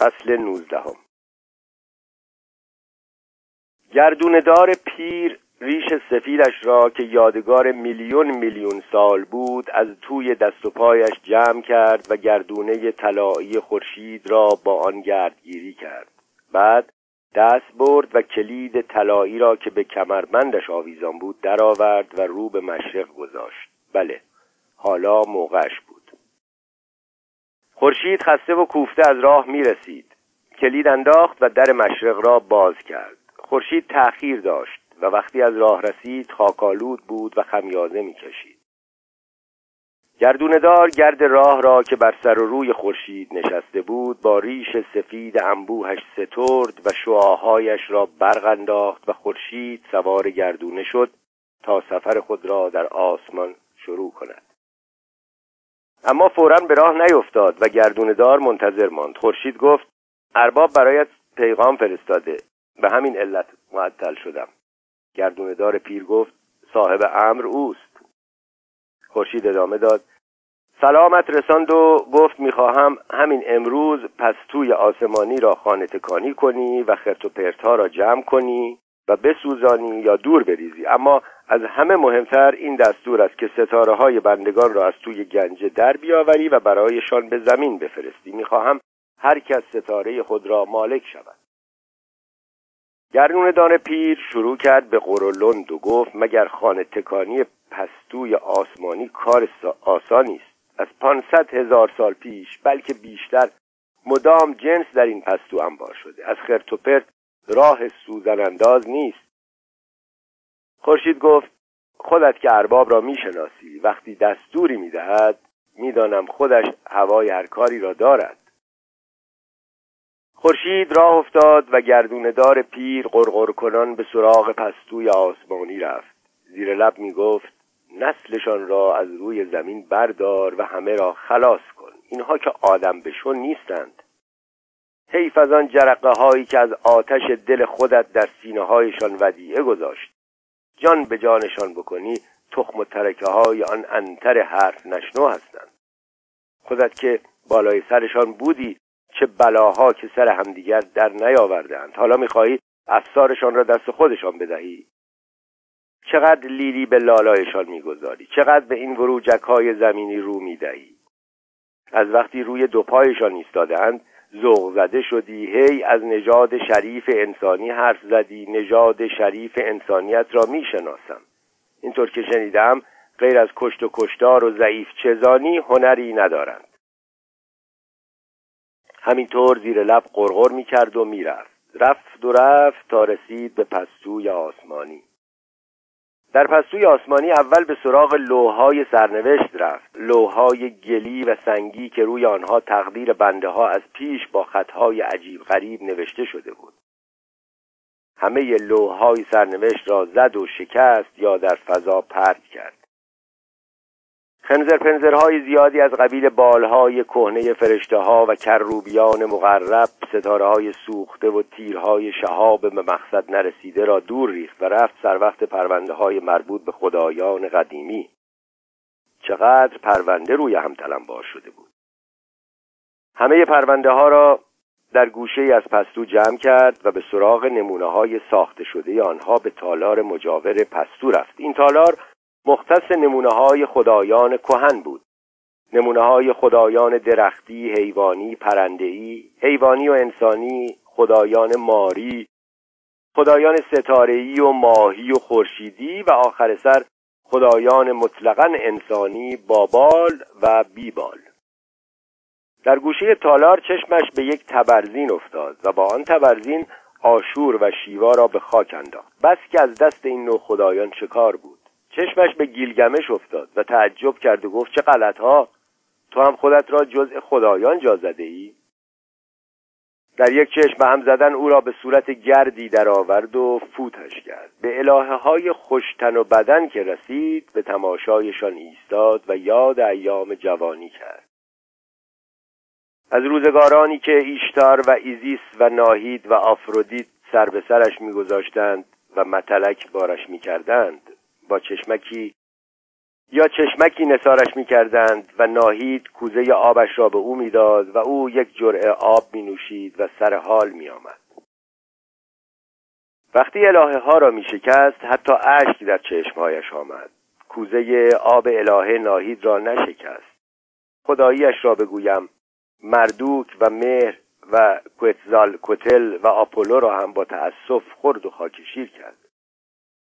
فصل نوزدهم. گردوندار پیر ریش سفیدش را که یادگار میلیون میلیون سال بود از توی دست و پایش جمع کرد و گردونه طلایی خورشید را با آن گردگیری کرد. بعد دست برد و کلید طلایی را که به کمربندش آویزان بود درآورد و رو به مشرق گذاشت. بله حالا موقعش بود. خورشید خسته و کوفته از راه می رسید کلید انداخت و در مشرق را باز کرد. خورشید تأخیر داشت و وقتی از راه رسید خاکالود بود و خمیازه می‌کشید. گردوندار گرد راه را که بر سر و روی خورشید نشسته بود با ریش سفید انبوهش سترد و شعاهایش را برق انداخت و خورشید سوار گردونه شد تا سفر خود را در آسمان شروع کند. اما فورا به راه نیفتاد و گردوندار منتظر ماند. خورشید گفت ارباب برایت پیغام فرستاده. به همین علت معطل شدم. گردوندار پیر گفت صاحب امر اوست. خورشید ادامه داد سلامت رساند و گفت می‌خواهم همین امروز پستوی آسمانی را خانه تکانی کنی و خرت و پرتها را جمع کنی و بسوزانی یا دور بریزی. اما از همه مهمتر این دستور است که ستاره های بندگان را از توی گنجه در بیاوری و برایشان به زمین بفرستی. می‌خواهم هر کس ستاره خود را مالک شود. گردون پیر شروع کرد به قرولند و گفت مگر خانه تکانی پستوی آسمانی کار آسانی است؟ از پانصد هزار سال پیش بلکه بیشتر مدام جنس در این پستو انبار شده. از خرتوپرت راه سوزن انداز نیست. خورشید گفت خودت که ارباب را می‌شناسی وقتی دستوری می‌دهد می‌دانم خودش هوای هر کاری را دارد. خورشید راه افتاد و گردوندار پیر قرقر کنان به سراغ پستوی آسمانی رفت. زیر لب می گفت نسلشان را از روی زمین بردار و همه را خلاص کن. اینها که آدم بشون نیستند. حیف از آن جرقه هایی که از آتش دل خودت در سینه هایشان ودیعه گذاشت. جان به جانشان بکنی تخم و ترکه های آن انتر حرف نشنو هستند. خودت که بالای سرشان بودی چه بلاها که سر همدیگر در نیاوردند حالا می‌خواهی افسارشان را دست خودشان بدهی. چقدر لیلی به لالایشان می‌گذاری. چقدر به این وروجک های زمینی رو می‌دهی. از وقتی روی دو پایشان ایستادهاند ذوق زده شدی. هی از نژاد شریف انسانی حرف زدی. نژاد شریف انسانیت را می‌شناسم. اینطور که شنیدم غیر از کشت و کشتار و ضعیف چزانی هنری ندارند. همینطور زیر لب قرقر می‌کرد و می‌رفت. رفت و رفت تا رسید به پستوی آسمانی. در پستوی آسمانی اول به سراغ لوهای سرنوشت رفت. لوهای گلی و سنگی که روی آنها تقدیر بنده ها از پیش با خطهای عجیب غریب نوشته شده بود. همه لوهای سرنوشت را زد و شکست یا در فضا پرت کرد. خنزر پنزرهای زیادی از قبیل بالهای کهنه فرشته ها و کروبیان مغرب ستاره های سوخته و تیرهای شهاب به مقصد نرسیده را دور ریخت و رفت سر وقت پرونده های مربوط به خدایان قدیمی. چقدر پرونده روی هم تلمبار شده بود. همه پرونده ها را در گوشه از پستو جمع کرد و به سراغ نمونه های ساخته شده آنها به تالار مجاور پستو رفت. این تالار مختص نمونه های خدایان کهن بود. نمونه های خدایان درختی، حیوانی، پرندهی، حیوانی و انسانی، خدایان ماری، خدایان ستارهی و ماهی و خورشیدی و آخر سر خدایان مطلقا انسانی بابال و بیبال. در گوشه تالار چشمش به یک تبرزین افتاد و با آن تبرزین آشور و شیوا را به خاک انداخت. بس که از دست این نوع خدایان شکار بود. چشمش به گیلگمش افتاد و تعجب کرد و گفت چه غلط ها تو هم خودت را جزء خدایان جا زده ای در یک چشم هم زدن او را به صورت گردی در آورد و فوتش کرد. به الهه های خوشتن و بدن که رسید به تماشایشان ایستاد و یاد ایام جوانی کرد. از روزگارانی که ایشتار و ایزیس و ناهید و آفرودیت سر به سرش میگذاشتند و متلک بارش می‌کردند با چشمکی یا چشمکی نثارش می‌کردند و ناهید کوزه آبش را به او می‌داد و او یک جرعه آب می نوشید و سر حال می آمد. وقتی الهه ها را می شکست حتی اشک در چشمهایش آمد. کوزه آب الهه ناهید را نشکست. خداییش را بگویم مردوک و مهر و کوتزال کوتل و آپولو را هم با تأسف خرد و خاکشیر کرد.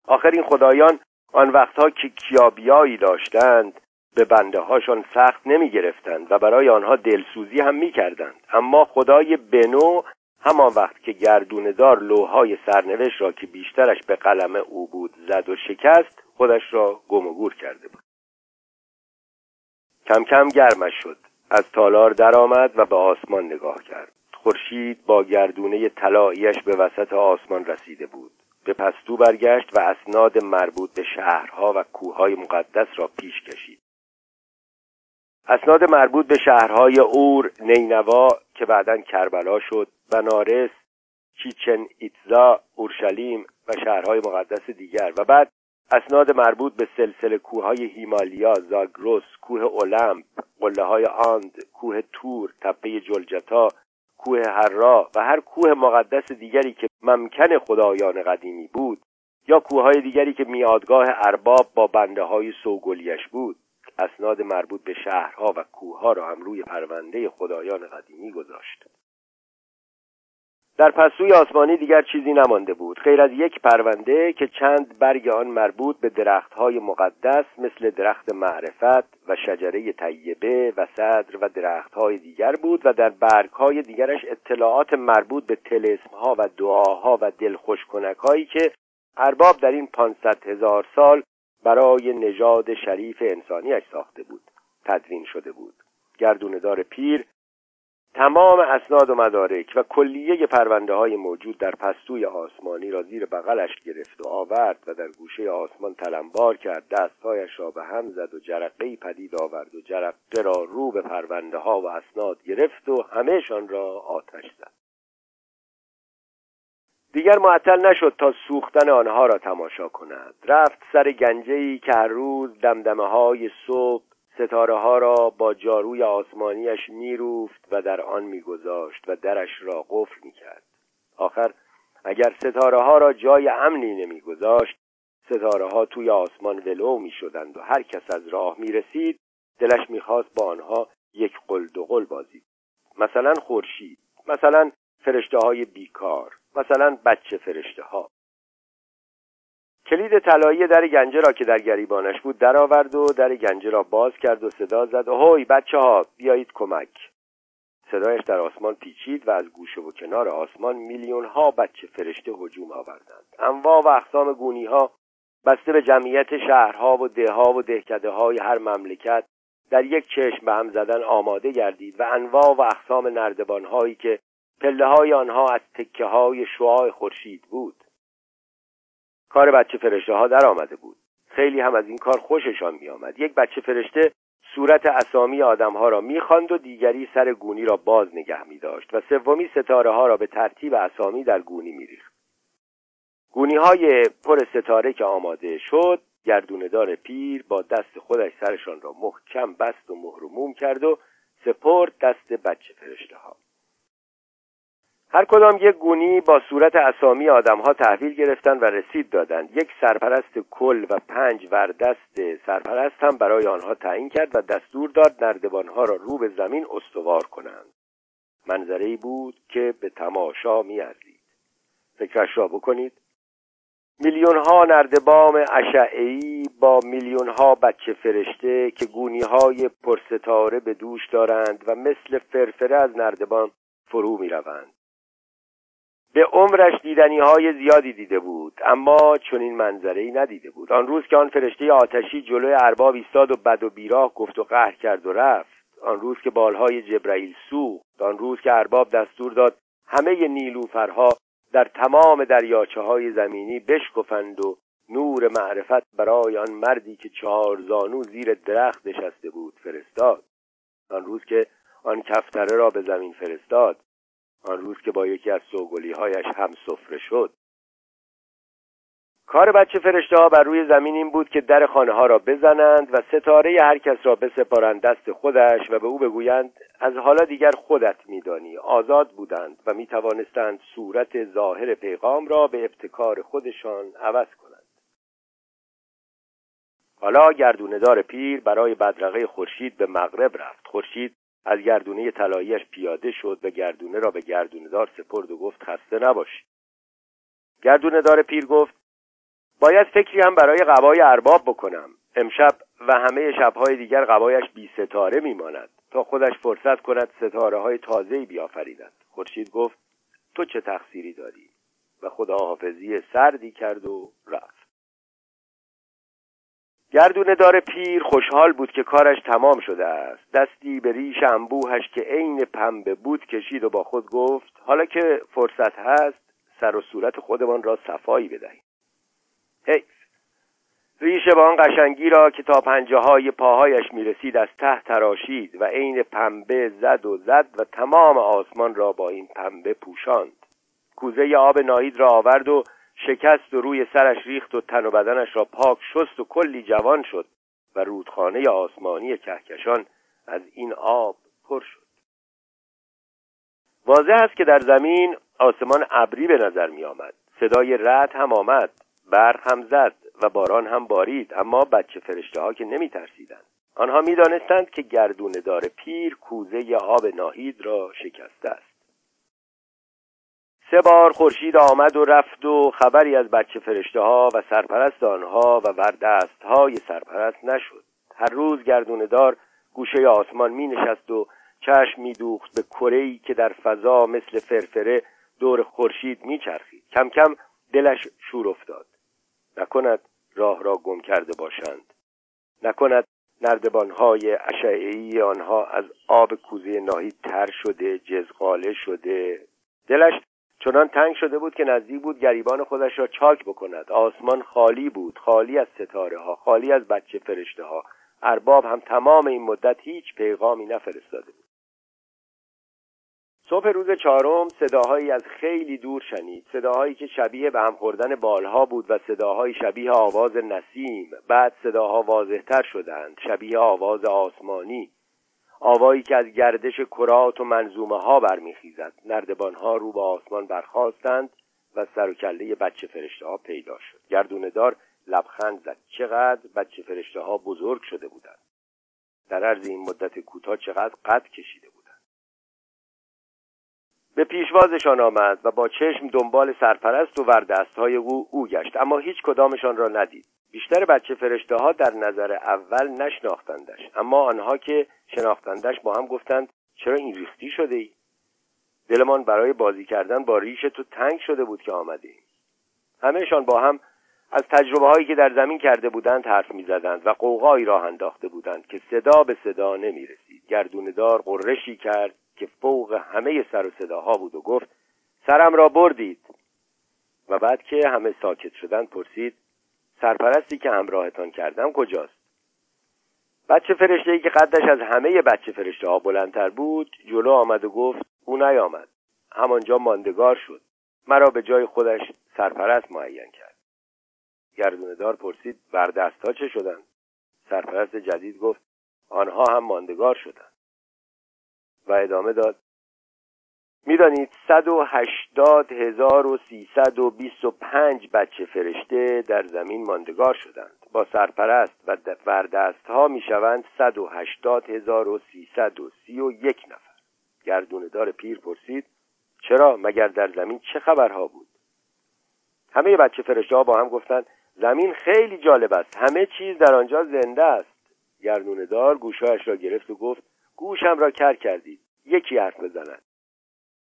آخر این خدایان آن وقتها که کیابیایی داشتند به بنده هاشان سخت نمی گرفتند و برای آنها دلسوزی هم می کردند. اما خدای بنو همان وقت که گردوندار لوهای سرنوشت را که بیشترش به قلم او بود زد و شکست خودش را گم و گور کرده بود. کم کم گرمش شد. از تالار درآمد و به آسمان نگاه کرد. خورشید با گردونه طلاییش به وسط آسمان رسیده بود. به پستو برگشت و اسناد مربوط به شهرها و کوههای مقدس را پیش کشید. اسناد مربوط به شهرهای اور، نینوا که بعدا کربلا شد، بنارس، چیچن ایتزا، اورشلیم و شهرهای مقدس دیگر و بعد اسناد مربوط به سلسله کوههای هیمالیا، زاگروس، کوه اولمپ، قله های آند، کوه تور، تپه جلجتا، کوه هررا و هر کوه مقدس دیگری که ممکن خدایان قدیمی بود یا کوههای دیگری که میادگاه ارباب با بنده های سوگلیش بود اسناد مربوط به شهرها و کوهها را هم روی پرونده خدایان قدیمی گذاشت. در پسوی آسمانی دیگر چیزی نمانده بود. غیر از یک پرونده که چند برگ آن مربوط به درختهای مقدس مثل درخت معرفت و شجره طیبه و صدر و درختهای دیگر بود و در برگهای دیگرش اطلاعات مربوط به تلسمها و دعاها و دلخوشکنک هایی که ارباب در این پانصد هزار سال برای نژاد شریف انسانیش ساخته بود تدوین شده بود. گردوندار پیر تمام اسناد و مدارک و کلیه پرونده های موجود در پستوی آسمانی را زیر بغلش گرفت و آورد و در گوشه آسمان تلمبار کرد. دستهایش را به هم زد و جرقه پدید آورد و جرقه را رو به پرونده ها و اسناد گرفت و همهشان را آتش زد. دیگر معطل نشد تا سوختن آنها را تماشا کند. رفت سر گنجهی که هر روز دمدمه های صبح ستاره ها را با جاروی آسمانیش میروفت و در آن میگذاشت و درش را قفل می‌کرد. آخر اگر ستاره ها را جای امنی نمیگذاشت ستاره ها توی آسمان ولو می‌شدند و هر کس از راه می‌رسید دلش می‌خواست با آنها یک قل دو قل بازید مثلا خورشید مثلا فرشته های بیکار مثلا بچه فرشته ها کلید طلایی در گنجه را که در گریبانش بود درآورد و در گنجه را باز کرد و صدا زد. هوی بچه ها بیایید کمک. صدایش در آسمان پیچید و از گوشه و کنار آسمان میلیون ها بچه فرشته هجوم آوردند. انواع و اقسام گونی ها بسته به جمعیت شهرها و دهها و دهکده های هر مملکت در یک چشم به هم زدن آماده گردید و انواع و اقسام نردبان هایی که پله های آنها از تکه های شعاع خورشید بود. کار بچه فرشته ها در آمده بود. خیلی هم از این کار خوششان می آمد یک بچه فرشته صورت اسامی آدم ها را می‌خواند و دیگری سر گونی را باز نگه می داشت و سومی ستاره ها را به ترتیب اسامی در گونی می ریخت گونی های پر ستاره که آماده شد گردوندار پیر با دست خودش سرشان را محکم بست و مهرموم کرد و سپرد دست بچه فرشته ها. هر کدام یک گونی با صورت اسامی آدمها تحویل گرفتند و رسید دادند. یک سرپرست کل و پنج وردست سرپرست هم برای آنها تعیین کرد و دستور داد نردبانها را رو به زمین استوار کنند. منظره ای بود که به تماشا میارزید. فکرش را بکنید. میلیون ها نردبام اشعهی با میلیون ها بچه فرشته که گونی های پرستاره به دوش دارند و مثل فرفره از نردبان فرو می روند. به عمرش دیدنی های زیادی دیده بود اما چنین منظره ای ندیده بود. آن روز که آن فرشته آتشی جلوی ارباب ایستاد و بد و بیراه گفت و قهر کرد و رفت. آن روز که بالهای جبرئیل سوخت آن روز که ارباب دستور داد همه نیلوفرها در تمام دریاچه های زمینی بشکفند و نور معرفت برای آن مردی که چهار زانو زیر درخت نشسته بود فرستاد. آن روز که آن کفتره را به زمین فرستاد آن روز که با یکی از سوگلی هایش هم سفره شد. کار بچه فرشته ها بر روی زمین این بود که در خانه ها را بزنند و ستاره هر کس را بسپارند دست خودش و به او بگویند از حالا دیگر خودت میدانی آزاد بودند و می توانستند صورت ظاهر پیغام را به ابتکار خودشان عوض کنند. حالا گردوندار پیر برای بدرقه خورشید به مغرب رفت. خورشید از گردونه طلاییش پیاده شد و گردونه را به گردوندار سپرد و گفت خسته نباشید گردوندار پیر گفت باید فکری هم برای قبای ارباب بکنم. امشب و همه شبهای دیگر قبایش بی ستاره میماند. تا خودش فرصت کند ستاره های تازهی بیافریند خورشید گفت تو چه تقصیری داری؟ و خداحافظی سردی کرد و رفت. گردونه دار پیر خوشحال بود که کارش تمام شده است. دستی به ریش انبوهش که عین پنبه بود کشید و با خود گفت حالا که فرصت هست سر و صورت خودمان را صفایی بدهیم. حیف. ریشه با آن قشنگی را که تا پنجه های پاهایش می رسید از ته تراشید و عین پنبه زد و زد و تمام آسمان را با این پنبه پوشاند. کوزه آب ناهید را آورد و شکست و روی سرش ریخت و تن و بدنش را پاک شست و کلی جوان شد و رودخانه آسمانی کهکشان از این آب پر شد. واضح است که در زمین آسمان ابری به نظر می آمد صدای رد هم آمد برق هم زد و باران هم بارید اما بچه فرشته ها که نمی ترسیدند آنها می دانستند که گردون دار پیر کوزه آب ناهید را شکسته است. سه بار خورشید آمد و رفت و خبری از بچه فرشته ها و سرپرست آنها و وردست های سرپرست نشد. هر روز گردوندار گوشه آسمان می نشست و چشم می دوخت به کره‌ای که در فضا مثل فرفره دور خورشید می چرخید کم کم دلش شور افتاد. نکند راه را گم کرده باشند. نکند نردبانهای اشعهی آنها از آب کوزه ناهید تر شده جزقاله شده. دلش چنان تنگ شده بود که نزدیک بود گریبان خودش را چاک بکند. آسمان خالی بود خالی از ستاره ها خالی از بچه فرشته ها ارباب هم تمام این مدت هیچ پیغامی نفرستاده بود. صبح روز چهارم صداهایی از خیلی دور شنید. صداهایی که شبیه به هم خوردن بالها بود و صداهایی شبیه آواز نسیم. بعد صداها واضحتر شدند شبیه آواز آسمانی. آوایی که از گردش کرات و منظومه ها برمیخیزد. نردبان ها رو به آسمان برخواستند و سر و کله بچه فرشته ها پیدا شد. گردوندار لبخند زد. چقدر بچه فرشته ها بزرگ شده بودند. در عرض این مدت کوتاه چقدر قد کشیده بودند. به پیشوازشان آمد و با چشم دنبال سرپرست و وردست های او او گشت. اما هیچ کدامشان را ندید. بیشتر بچه فرشته ها در نظر اول نشناختندش اما آنها که شناختندش با هم گفتند چرا این ریختی شده ای؟ دلمان برای بازی کردن با ریش تو تنگ شده بود که آمده ایم همهشان با هم از تجربه هایی که در زمین کرده بودند حرف می زدند و قوقایی راه انداخته بودند که صدا به صدا نمی رسید گردوندار قرشی کرد که فوق همه سر و صداها بود و گفت سرم را بردید. و بعد که همه ساکت شدند پرسید سرپرستی که همراهتان کردم کجاست؟ بچه فرشته ای که قدش از همه بچه فرشته ها بلندتر بود جلو آمد و گفت او نیامد. همانجا ماندگار شد. مرا به جای خودش سرپرست معین کرد. گردوندار پرسید بر دست ها چه شدند؟ سرپرست جدید گفت آنها هم ماندگار شدند. و ادامه داد می‌دانید صد و هشتاد هزار و سیصد و بیست و پنج بچه فرشته در زمین ماندگار شدند. با سرپرست و وردست ها می شوند صد و هشتاد هزار نفر. گردوندار پیر پرسید چرا؟ مگر در زمین چه خبرها بود؟ همه بچه فرشته ها با هم گفتند زمین خیلی جالب است. همه چیز در آنجا زنده است. گردوندار گوشهایش را گرفت و گفت گوشم را کر کردید. یکی حرف بزند.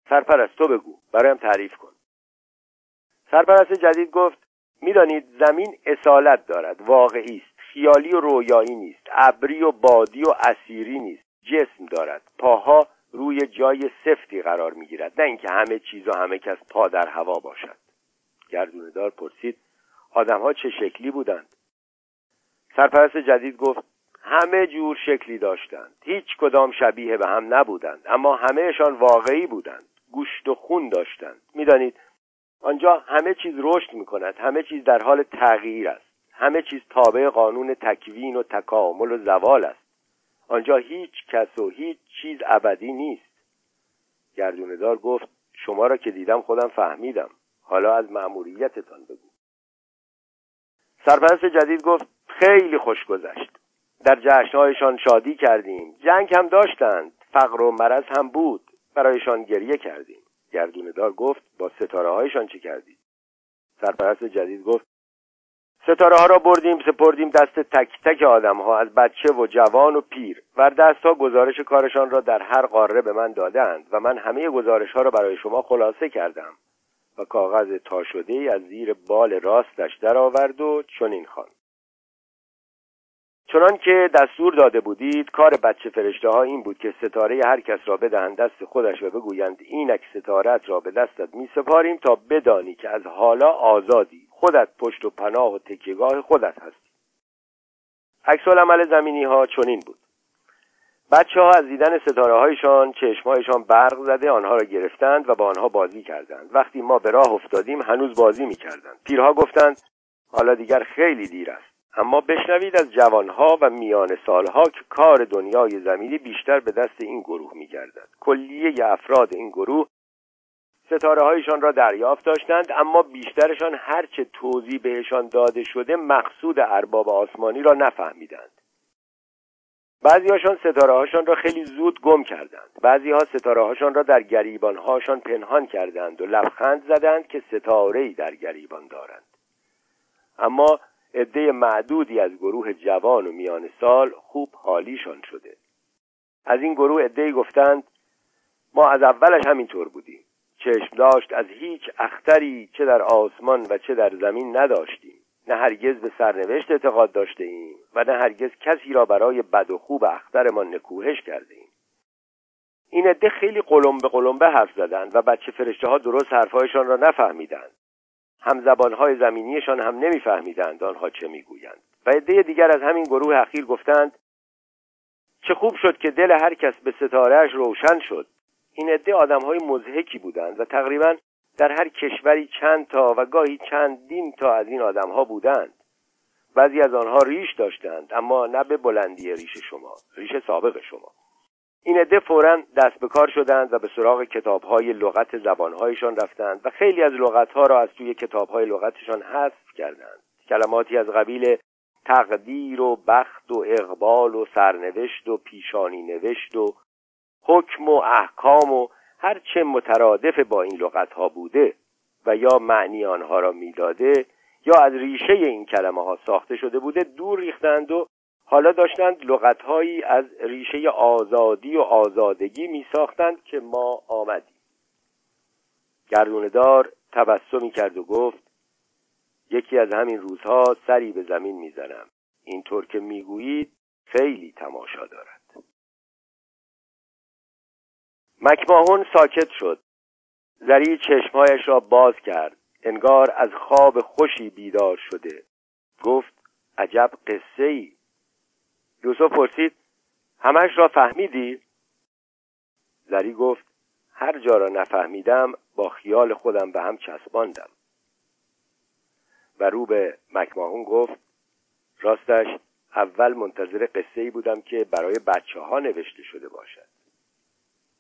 سرپرست تو بگو. برایم تعریف کن. سرپرست جدید گفت می‌دانید زمین اصالت دارد. واقعی است. خیالی و رویایی نیست. ابری و بادی و اسیری نیست. جسم دارد. پاها روی جای سفتی قرار می‌گیرد. نه اینکه همه چیز و همه کس پا در هوا باشد. گردوندار پرسید آدمها چه شکلی بودند؟ سرپرست جدید گفت همه جور شکلی داشتند. هیچ کدام شبیه به هم نبودند اما همهشان واقعی بودند. گوشت و خون داشتند می‌دانید آنجا همه چیز رشد می کند همه چیز در حال تغییر است. همه چیز تابع قانون تکوین و تکامل و زوال است. آنجا هیچ کس و هیچ چیز ابدی نیست. گردوندار گفت شما را که دیدم خودم فهمیدم. حالا از مأموریتتان بگو. سرپرست جدید گفت خیلی خوش گذشت. در جشنهایشان شادی کردیم. جنگ هم داشتند. فقر و مرض هم بود. برایشان گریه کردیم. گردوندار گفت با ستاره هایشان چه کردید؟ سرپرست جدید گفت ستاره ها را بردیم سپردیم دست تک تک آدم ها از بچه و جوان و پیر. و دست ها گزارش کارشان را در هر قاره به من دادند و من همه گزارش ها را برای شما خلاصه کردم. و کاغذ تا شده از زیر بال راستش درآورد و چنین خواند. چنان که دستور داده بودید کار بچه فرشته ها این بود که ستاره هر کس را بدهند دست خودش و بگویند اینک ستارت را به دستت می سپاریم تا بدانی که از حالا آزادی خودت پشت و پناه و تکیگاه خودت هستی. عکس عمل زمینی ها چنین بود. بچه ها از دیدن ستاره هایشان چشمهایشان برق زده آنها را گرفتند و با آنها بازی کردند. وقتی ما به راه افتادیم هنوز بازی می کردند پیرها گفتند حالا دیگر خیلی دیر است. اما بشنوید از جوانها و میان سالها که کار دنیای زمینی بیشتر به دست این گروه میگردد. کلیه افراد این گروه ستاره هایشان را دریافت داشتند اما بیشترشان هرچه توضیح بهشان داده شده مقصود ارباب آسمانی را نفهمیدند. بعضیهاشان ستاره هاشان را خیلی زود گم کردند. بعضی ها ستاره هاشان را در گریبان هاشان پنهان کردند و لبخند زدند که ستاره در گریبان دارند. اما عده معدودی از گروه جوان و میان سال خوب حالیشان شده. از این گروه عده گفتند ما از اولش همینطور بودیم. چشم داشت از هیچ اختری چه در آسمان و چه در زمین نداشتیم. نه هرگز به سرنوشت اعتقاد داشته ایم و نه هرگز کسی را برای بد و خوب اخترمان نکوهش کرده ایم این عده خیلی قلمبه قلمبه حرف زدند و بچه فرشته ها درست حرفهایشان را نفهمیدند. هم زبانهای زمینیشان هم نمیفهمیدند آنها چه می‌گویند. و عده دیگر از همین گروه اخیر گفتند چه خوب شد که دل هر کس به ستارهش روشن شد. این عده آدمهای مزهکی بودند و تقریبا در هر کشوری چند تا و گاهی چندین تا از این آدمها بودند. بعضی از آنها ریش داشتند اما نه به بلندی ریش شما ریش سابق شما. این عده فورا دست به کار شدند و به سراغ کتابهای لغت زبانهایشان رفتند و خیلی از لغتها را از توی کتابهای لغتشان حذف کردند. کلماتی از قبیل تقدیر و بخت و اقبال و سرنوشت و پیشانی نوشت و حکم و احکام و هر چه مترادف با این لغتها بوده و یا معنی آنها را می‌داده یا از ریشه این کلمه ها ساخته شده بوده دور ریختند و حالا داشتند لغتهایی از ریشه آزادی و آزادگی می ساختند که ما آمدیم. گردوندار تبسمی کرد و گفت یکی از همین روزها سری به زمین می‌زنم. اینطور که می‌گویید خیلی تماشا دارد. مکماهون ساکت شد. زری چشمهایش را باز کرد. انگار از خواب خوشی بیدار شده. گفت عجب قصه ای یوسف پرسید همش را فهمیدی؟ زری گفت هر جا را نفهمیدم با خیال خودم به هم چسباندم. و رو به مکماهون گفت راستش اول منتظر قصه ای بودم که برای بچه ها نوشته شده باشد.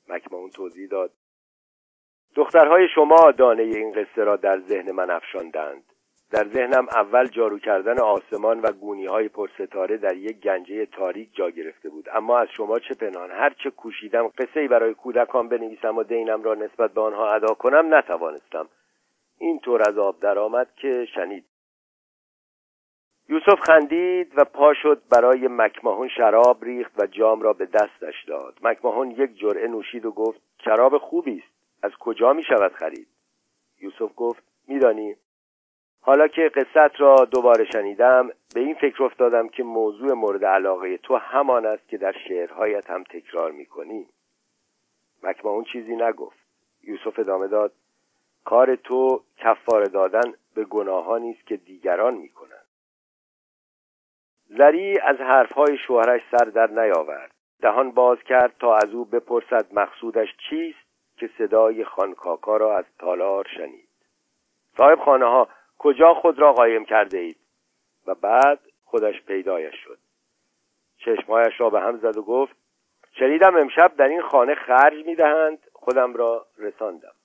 مکماهون توضیح داد دخترهای شما دانه این قصه را در ذهن من افشاندند. در ذهنم اول جارو کردن آسمان و گونی های پرستاره در یک گنجه تاریک جا گرفته بود. اما از شما چه پنهان هر چه کوشیدم قصه ای برای کودکان بنویسم و دینم را نسبت به آنها ادا کنم نتوانستم. اینطور از آب درآمد که شنید. یوسف خندید و پا شد برای مکماهون شراب ریخت و جام را به دستش داد. مکماهون یک جرعه نوشید و گفت شراب خوبی است. از کجا می شود خرید؟ یوسف گفت میدانی؟ حالا که قصت را دوباره شنیدم به این فکر افتادم که موضوع مورد علاقه تو همان است که در شعرهایت هم تکرار می‌کنی. مکماهون چیزی نگفت. یوسف ادامه داد کار تو کفار دادن به گناهانی است که دیگران می‌کنند زری از حرفهای شوهرش سر در نیاورد. دهان باز کرد تا از او بپرسد مقصودش چیست که صدای خانکاکا را از تالار شنید. صاحب خانه ها کجا خود را قایم کرده اید و بعد خودش پیدایش شد. چشمهایش را به هم زد و گفت شنیدم امشب در این خانه خرج می‌دهند خودم را رساندم.